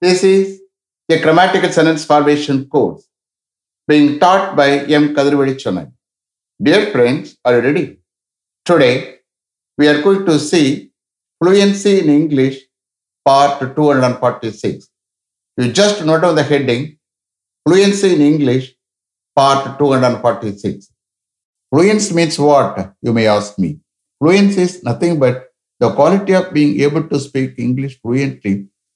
This is a grammatical sentence formation course being taught by M. Kadirvadi Chennai. Dear friends, are you ready? Today, we are going to see fluency in English part 246. You just note down the heading fluency in English part 246. Fluency means what? You may ask me. Fluency is nothing but the quality of being able to speak English fluently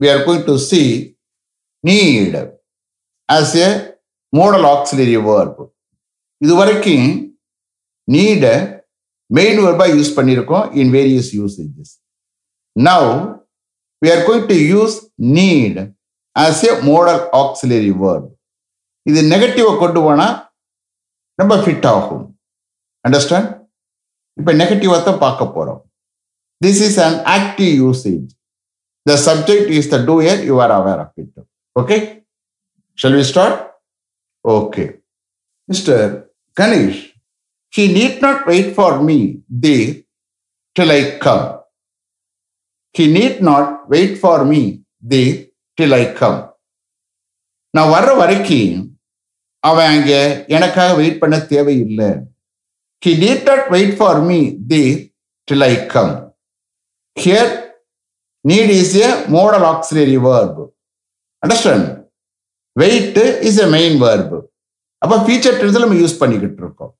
we are going to see need as a modal auxiliary verb. இதுவரைக்கும் நீட main வெர்பா use பண்ணியிருக்கோம் in various usages now we are going to use need as a modal auxiliary verb இது நெகட்டிவை கொண்டு போனால் ரொம்ப fit ஆகும். அண்டர்ஸ்டாண்ட் இப்போ நெகட்டிவாக தான் பார்க்க போகிறோம் this is an active usage the subject is the doer you are aware of it okay shall we start okay Mr Ganesh he need not wait for me there till I come he need not wait for me there till I come நான் வர்ற வரைக்கும் அவன் அங்கே எனக்காக wait பண்ண தேவையில்லை. He need not wait for me there till I come here need is a modal auxiliary verb understand wait is a main verb அப்போ future டென்ஸில் நம்ம யூஸ் பண்ணிக்கிட்டு இருக்கோம்.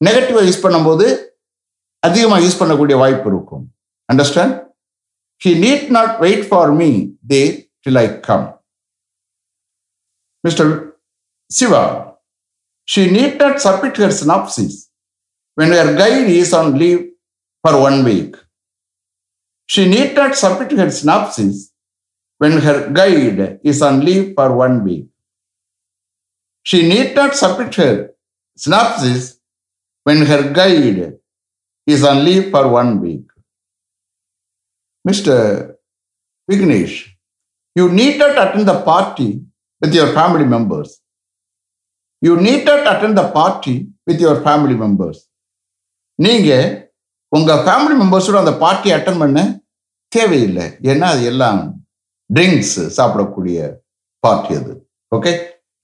நெகட்டிவாக யூஸ் பண்ணும்போது அதிகமாக யூஸ் பண்ணக்கூடிய வாய்ப்பு இருக்கும். Understand he need not wait for me there till I come Mr Shiva she need not submit her synopsis when her guide is on leave for one week she need not submit her synopsis when her guide is on leave for one week she need not submit her synopsis when her guide is on leave for one week. Mr. Vignesh, you need not attend the party with your family members. You need not attend the party with your family members. நீங்க உங்கள் family மெம்பர்ஸோட அந்த party attend பண்ண தேவையில்லை. ஏன்னா அது எல்லாம் drinks சாப்பிடக்கூடிய party அது. Okay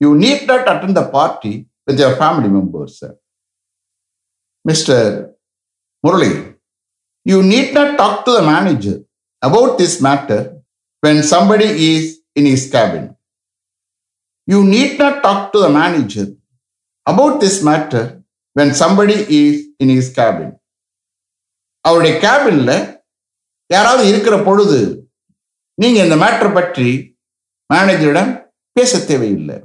you need not attend the party with your family members Mr Murali you need not talk to the manager about this matter when somebody is in his cabin you need not talk to the manager about this matter when somebody is in his cabin அவருடைய கேபின்ல யாராவது இருக்கிற பொழுது நீங்க இந்த matter பற்றி மேனேஜரிடம் பேச தேவையில்லை.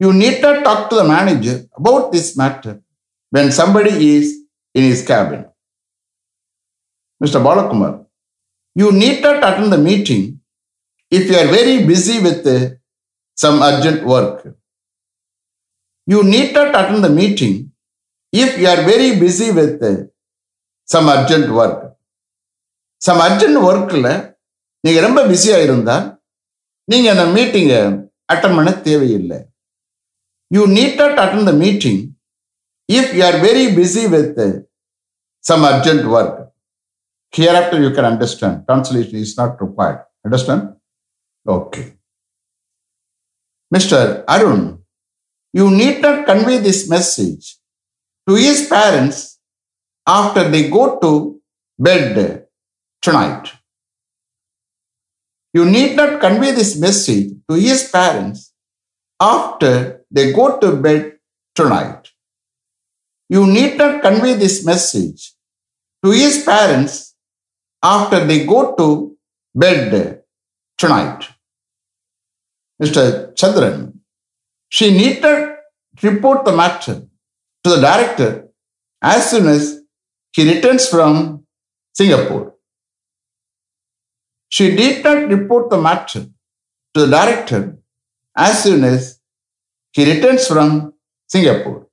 You need not talk to the manager about this matter when somebody is in his cabin Mr Balakumar you need not attend the meeting if you are very busy with some urgent work you need not attend the meeting if you are very busy with some urgent work some urgent ஒர்க்கில் நீங்கள் ரொம்ப பிஸியாக இருந்தால் நீங்கள் அந்த மீட்டிங்கை attend பண்ண தேவையில்லை. You need not attend the meeting if you are very busy with some urgent work here after you can understand translation is not required understand okay Mr Arun you need not convey this message to his parents after they go to bed tonight. You need not convey this message to his parents after they go to bed tonight. You need not convey this message to his parents after they go to bed tonight. Mr. Chandran, she need not report the matter to the director as soon as he returns from Singapore. She did not report the matter to the director as soon as he returns from Singapore.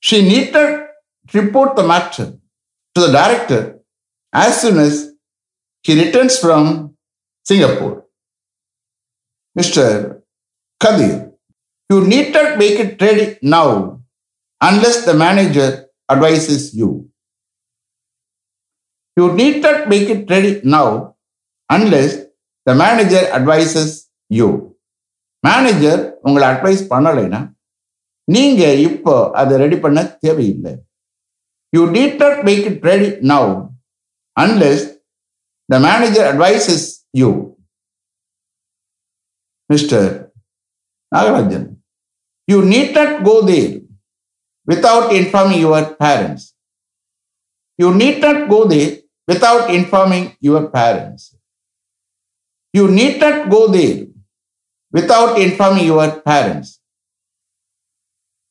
She needed to report the matter to the director as soon as he returns from Singapore. Mr. Kadir, you need not make it ready now unless the manager advises you. You need not make it ready now unless the manager advises you. Manager உங்களை advise பண்ணலைன்னா நீங்க இப்போ அதை ready பண்ண தேவையில்லை you need not make it ready now unless the manager advises you Mr Nagarajan you need not go there without informing your parents. You need not go there without informing your parents. You need not go there without informing your parents.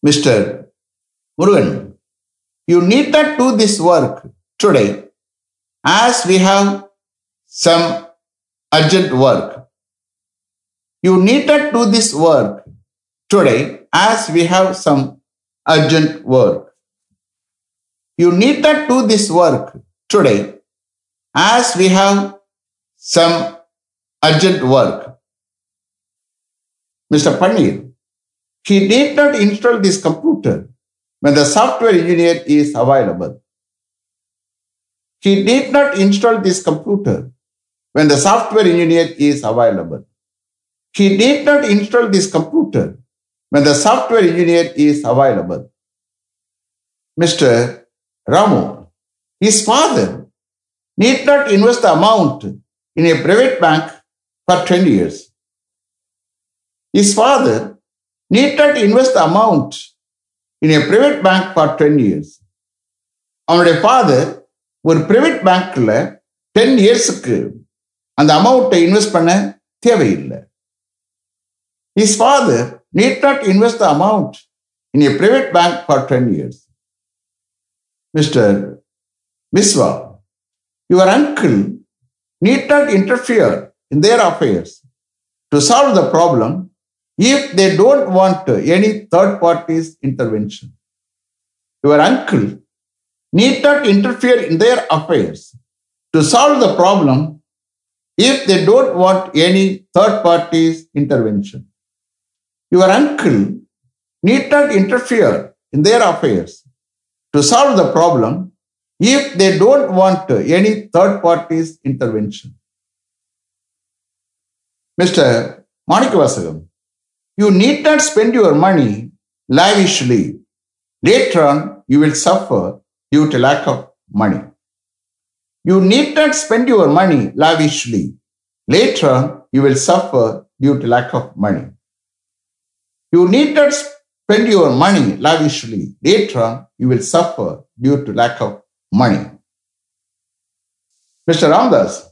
Mr. Murugan, you need not do this work today as we have some urgent work. You need not do this work today as we have some urgent work. You need to do this work today as we have some urgent work. Mr. Panir, he did not install this computer when the software engineer is available. He did not install this computer when the software engineer is available. He did not install this computer when the software engineer is available. Mr. Ramu, his father need not invest the amount in a private bank for 10 years. His father need not invest the amount in a private bank for 10 years. அவனுடைய father ஒரு private பேங்க்ல ten இயர்ஸுக்கு அந்த அமௌண்ட்டை invest பண்ண தேவையில்லை his father need not invest the amount in a private bank for 10 years. Mr. Biswa, your uncle need not interfere in their affairs to solve the problem if they don't want any third party's intervention. Your uncle need not interfere in their affairs to solve the problem if they don't want any third party's intervention. Your uncle need not interfere in their affairs to solve the problem if they don't want any third party's intervention. Mr. Manikavasagam, you need not spend your money lavishly. Later on, you will suffer due to lack of money. You need not spend your money lavishly. Later on, you will suffer due to lack of money. You need not spend your money lavishly. Later on, you will suffer due to lack of money. Mr. Ramdas,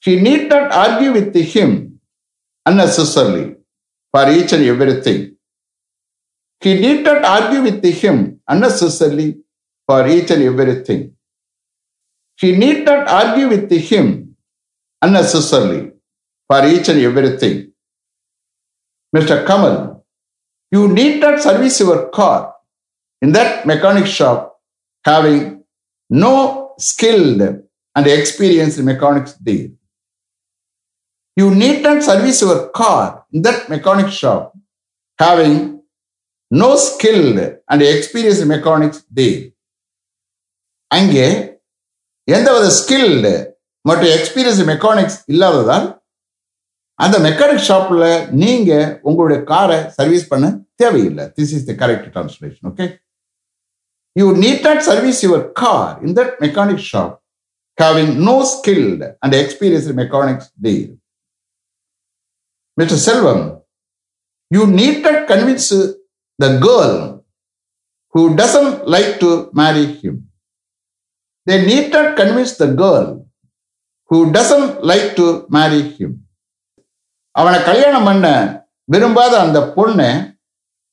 he need not argue with him unnecessarily for each and everything. He need not argue with him unnecessarily for each and everything. He need not argue with him unnecessarily for each and everything. Mr. Kamal, you need not service your car in that mechanic shop having no skilled and experienced mechanics there. You need not service your car in that mechanic shop having no skilled and experienced mechanics there. அங்கே எந்தவித skilled மற்றும் experience mechanics இல்லாததால் அந்த mechanic ஷாப்பில் நீங்க உங்களுடைய காரை service பண்ண தேவையில்லை. This is the correct translation okay you need not service your car in that mechanic shop having no skilled and experience mechanics deal Mr Selvam you need not convince the girl who doesn't like to marry him they need not convince the girl who doesn't like to marry him அவனை கல்யாணம் பண்ண விரும்பாத அந்த பொண்ணை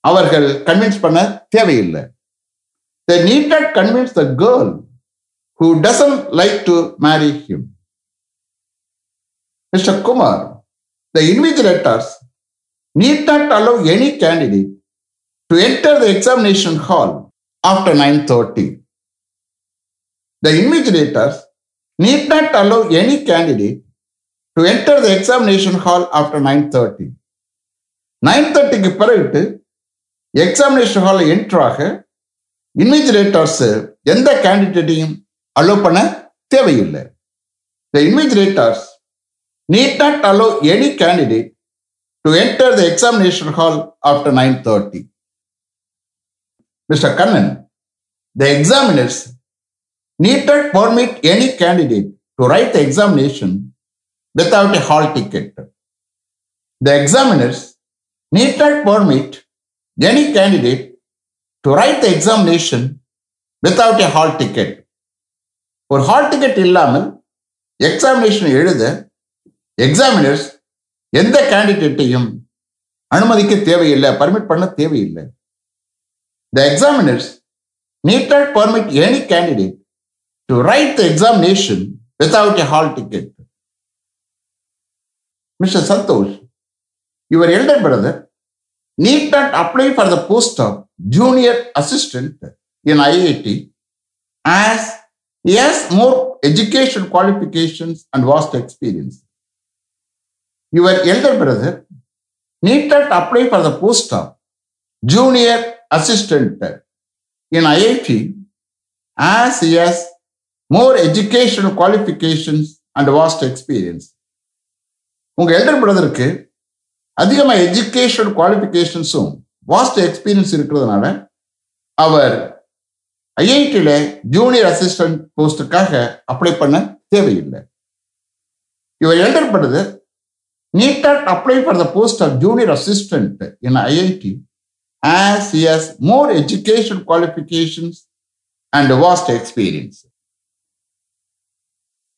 அவர்கள் convince பண்ண தேவையில்லை They need not convince the girl who doesn't like to marry him. Mr. Kumar, The invigilators need not allow any candidate to enter the examination hall after 9.30. The invigilators need not allow any candidate to enter the examination hall after nine thirty nine தேர்ட்டிக்கு பிறகு examination hall என்ட்ராக invigilators எந்த கேண்டிடேட்டையும் allow பண்ண தேவையில்லை. The invigilators need not allow any candidate to enter the examination hall after nine thirty Mr Kannan the examiners need not permit any candidate to write the examination without a hall ticket. The examiners need not permit any candidate to write the examination without a hall ticket. ஒரு hall ticket இல்லாமல் examination எழுத examiners எந்த கேண்டிடேட்டையும் அனுமதிக்க தேவையில்லை permit பண்ண தேவையில்லை the examiners need not permit any candidate to write the examination without a hall ticket Mr. Santosh, your elder brother need not apply for the post of junior assistant in IIT as he has more education qualifications and vast experience. Your elder brother need not apply for the post of junior assistant in IIT as he has more educational qualifications and vast experience. உங்கள் elder பிரதருக்கு அதிகமாக education குவாலிஃபிகேஷன்ஸும் vast experience இருக்கிறதுனால அவர் ஐஐடியில் junior assistant போஸ்ட்டுக்காக apply பண்ண தேவையில்லை இவர் elder brother need not apply for the post of junior assistant in IIT as he has more education qualifications and vast experience.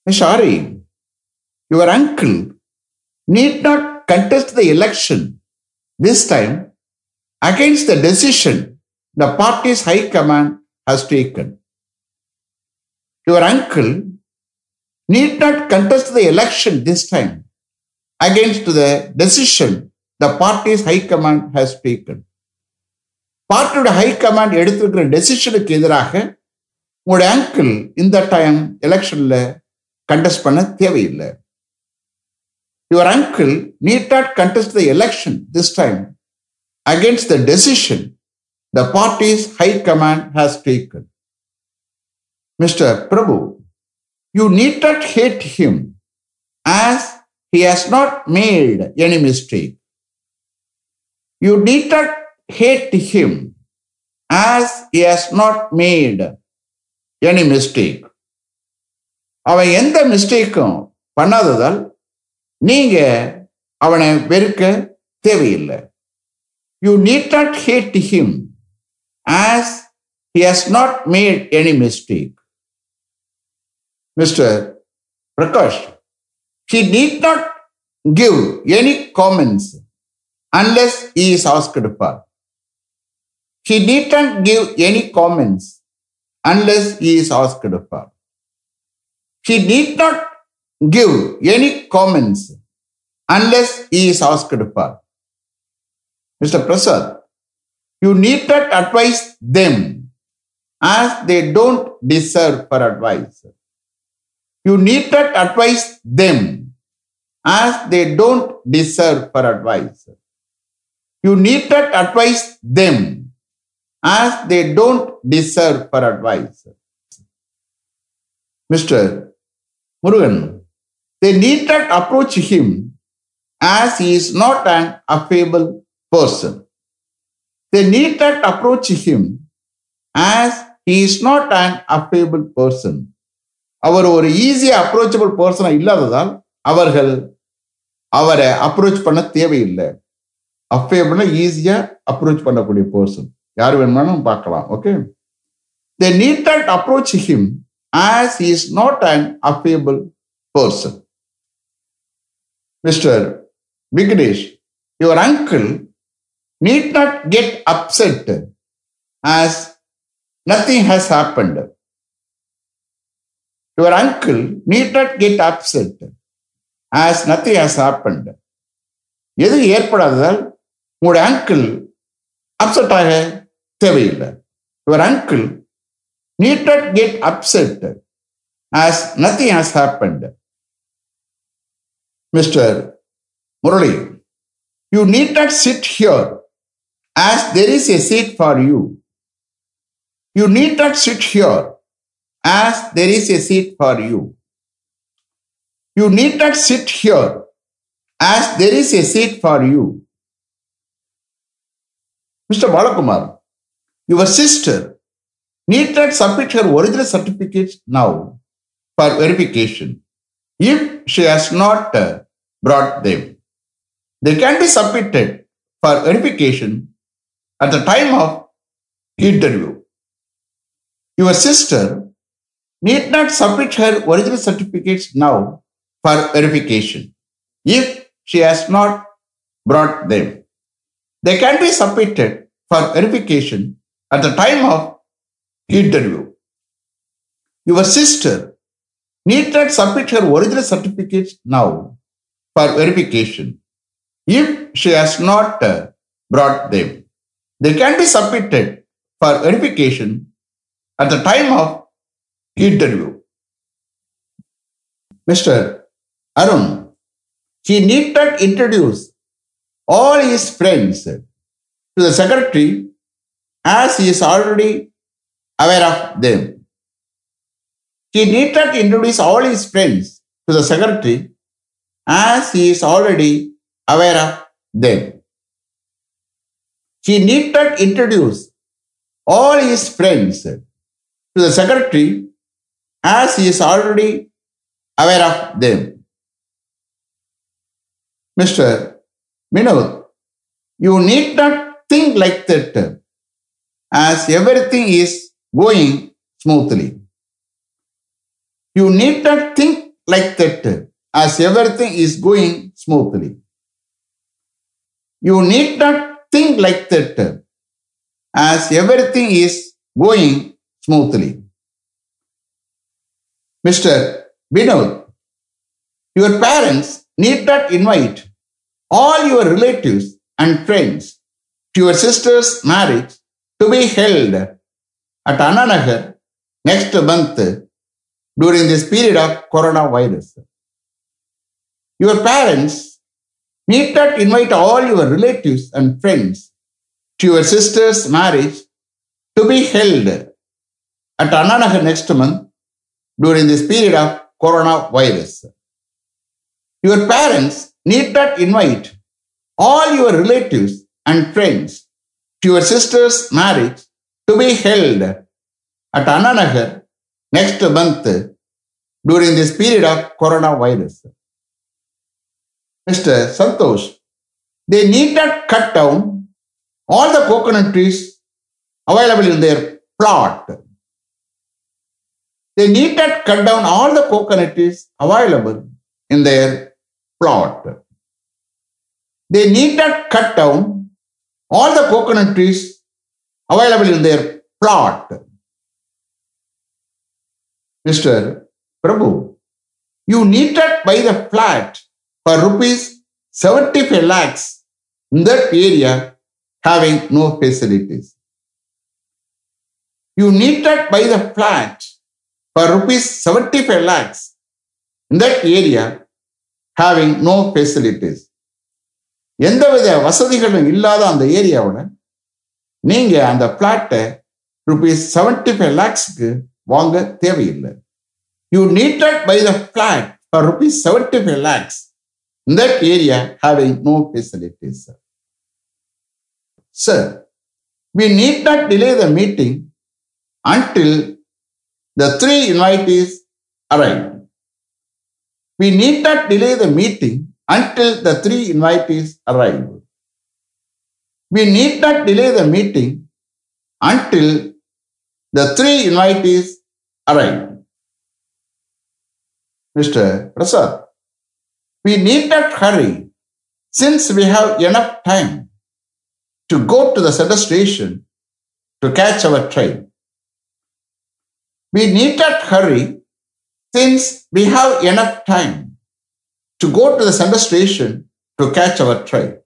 Shari, your uncle need not contest the election this time against the decision the party's high command has taken. Your uncle need not contest the election this time against the decision the party's high command has taken. பார்ட்டியோட high command எடுத்திருக்கிற டெசிஷனுக்கு எதிராக உங்களுடைய uncle இந்த time எலெக்ஷன்ல contest பண்ண தேவையில்லை Your uncle need not contest the election this time against the decision the party's high command has taken. Mr. Prabhu, you need not hate him as he has not made any mistake. You need not hate him as he has not made any mistake. அவன் எந்த மிஸ்டேக்கும் பண்ணாததால் நீங்க அவனை வெறுக்க தேவையில்லை you need not hate him as he has not mat any mistake mister Prakash he need not give any comments unless he is asked for. He need not give any comments unless he is asked for. He need not give any comments unless he is asked for. Mr. Prasad, you need not advise them as they don't deserve for advice. You need not advise them as they don't deserve for advice. You need not advise them as they don't deserve for advice. Mr. Murugan, They need not approach him as is not not affable affable person. Need need not him as is not is affable person அவர் ஒரு ஈஸியாக approachable பர்சனா இல்லாததால் அவர்கள் அவரை approach பண்ண தேவையில்லை அஃபேபிளா ஈஸியாக approach பண்ணக்கூடிய பர்சன் யார் வேணுமானும் பார்க்கலாம் okay they need at approach him as is not an affable person Mr. Vignesh, your uncle need not get upset as nothing has happened. Your uncle need not get upset as nothing has happened. எது ஏற்படாததால் உங்களுடைய uncle upset ஆக தேவையில்லை your uncle need not get upset as nothing has happened Mr. Murali, you need not sit here as there is a seat for you. You need not sit here as there is a seat for you. You need not sit here as there is a seat for you. Mr. Balakumar, your sister need not submit her original certificates now for verification if she has not uh, brought them. They can be submitted for verification at the time of interview. Your sister need not submit her original certificates now for verification if she has not brought them. They can be submitted for verification at the time of interview. Your sister need not submit her original certificates now for verification if she has not uh, brought them. They can be submitted for verification at the time of interview. Mr. Arun, he need not introduce all his friends to the secretary as he is already aware of them. He need not introduce all his friends to the secretary as he is already aware of them. He need not introduce all his friends to the secretary as he is already aware of them. Mr. Vinod, you need not think like that as everything is going smoothly. You need not think like that as everything is going smoothly. You need not think like that as everything is going smoothly. Mr. Vinod, your parents need not invite all your relatives and friends to your sister's marriage to be held at Annanagar next month during this period of coronavirus. Your parents need not invite all your relatives and friends to your sister's marriage to be held at Annanagar next month during this period of coronavirus. Your parents need not invite all your relatives and friends to your sister's marriage to be held at Annanagar next month during this period of coronavirus. Mr. Santosh, they need not cut down all the coconut trees available in their plot. They need not cut down all the coconut trees available in their plot. They need not cut down all the coconut trees available in their plot. Mr. Prabhu, you need not buy the flat for rupees 75 lakhs in that area having no facilities. You need to buy the flat for rupees 75 lakhs in that area having no facilities. எந்தவித வசதிகளும் இல்லாத அந்த ஏரியாவில் நீங்க அந்த பிளாட்டை rupees seventy five லேக்ஸ்க்கு வாங்க தேவையில்லை you need buy the flat for rupees seventy five lakhs that area having no facilities. Sir, we need not delay the meeting until the three invitees arrive. We need not delay the meeting until the three invitees arrive. We need not delay the meeting until the three invitees arrive. Mr. Prasad, we need not hurry since we have enough time to go to the center station to catch our train. We need not hurry since we have enough time to go to the center station to catch our train.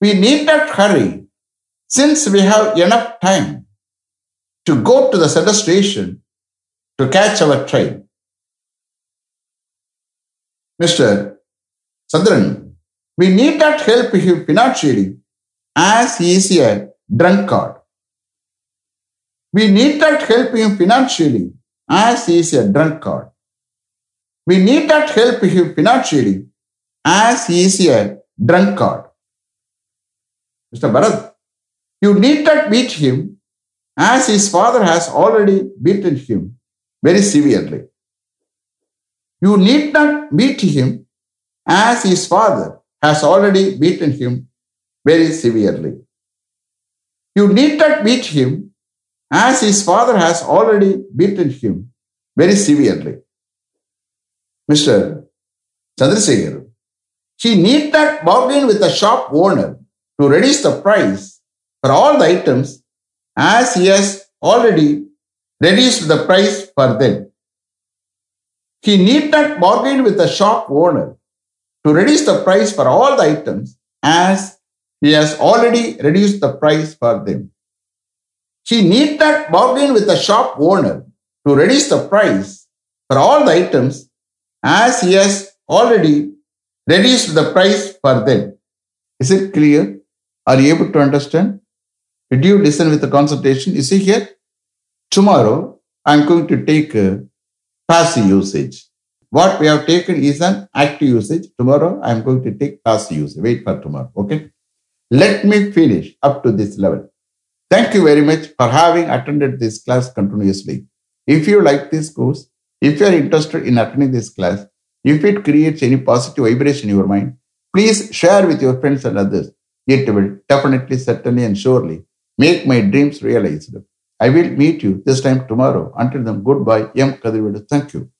We need not hurry since we have enough time to go to the center station to catch our train. Mr. Sadran, we need not help him financially as he is a drunkard. We need not help him financially as he is a drunkard. We need not help him financially as he is a drunkard. Mr. Bharat, you need not beat him as his father has already beaten him very severely. You need not beat him as his father has already beaten him very severely. You need not beat him as his father has already beaten him very severely. Mr. Chandrasekhar, he need not bargain with the shop owner to reduce the price for all the items as he has already reduced the price for them. He need not bargain with the shop owner to reduce the price for all the items as he has already reduced the price for them. He need not bargain with the shop owner to reduce the price for all the items as he has already reduced the price for them. Is it clear? Are you able to understand? Did you listen with the concentration? You see here? Tomorrow, I'm going to take a passive usage. What we have taken is an active usage. Tomorrow, I'm going to take passive usage. Wait for tomorrow. Okay? Let me finish up to this level. Thank you very much for having attended this class continuously. If you like this course, if you are interested in attending this class, if it creates any positive vibration in your mind, please share with your friends and others. It will definitely, certainly, and surely make my dreams realized. I will meet you this time tomorrow. Until then, goodbye. M. Kadirvedu. Thank you.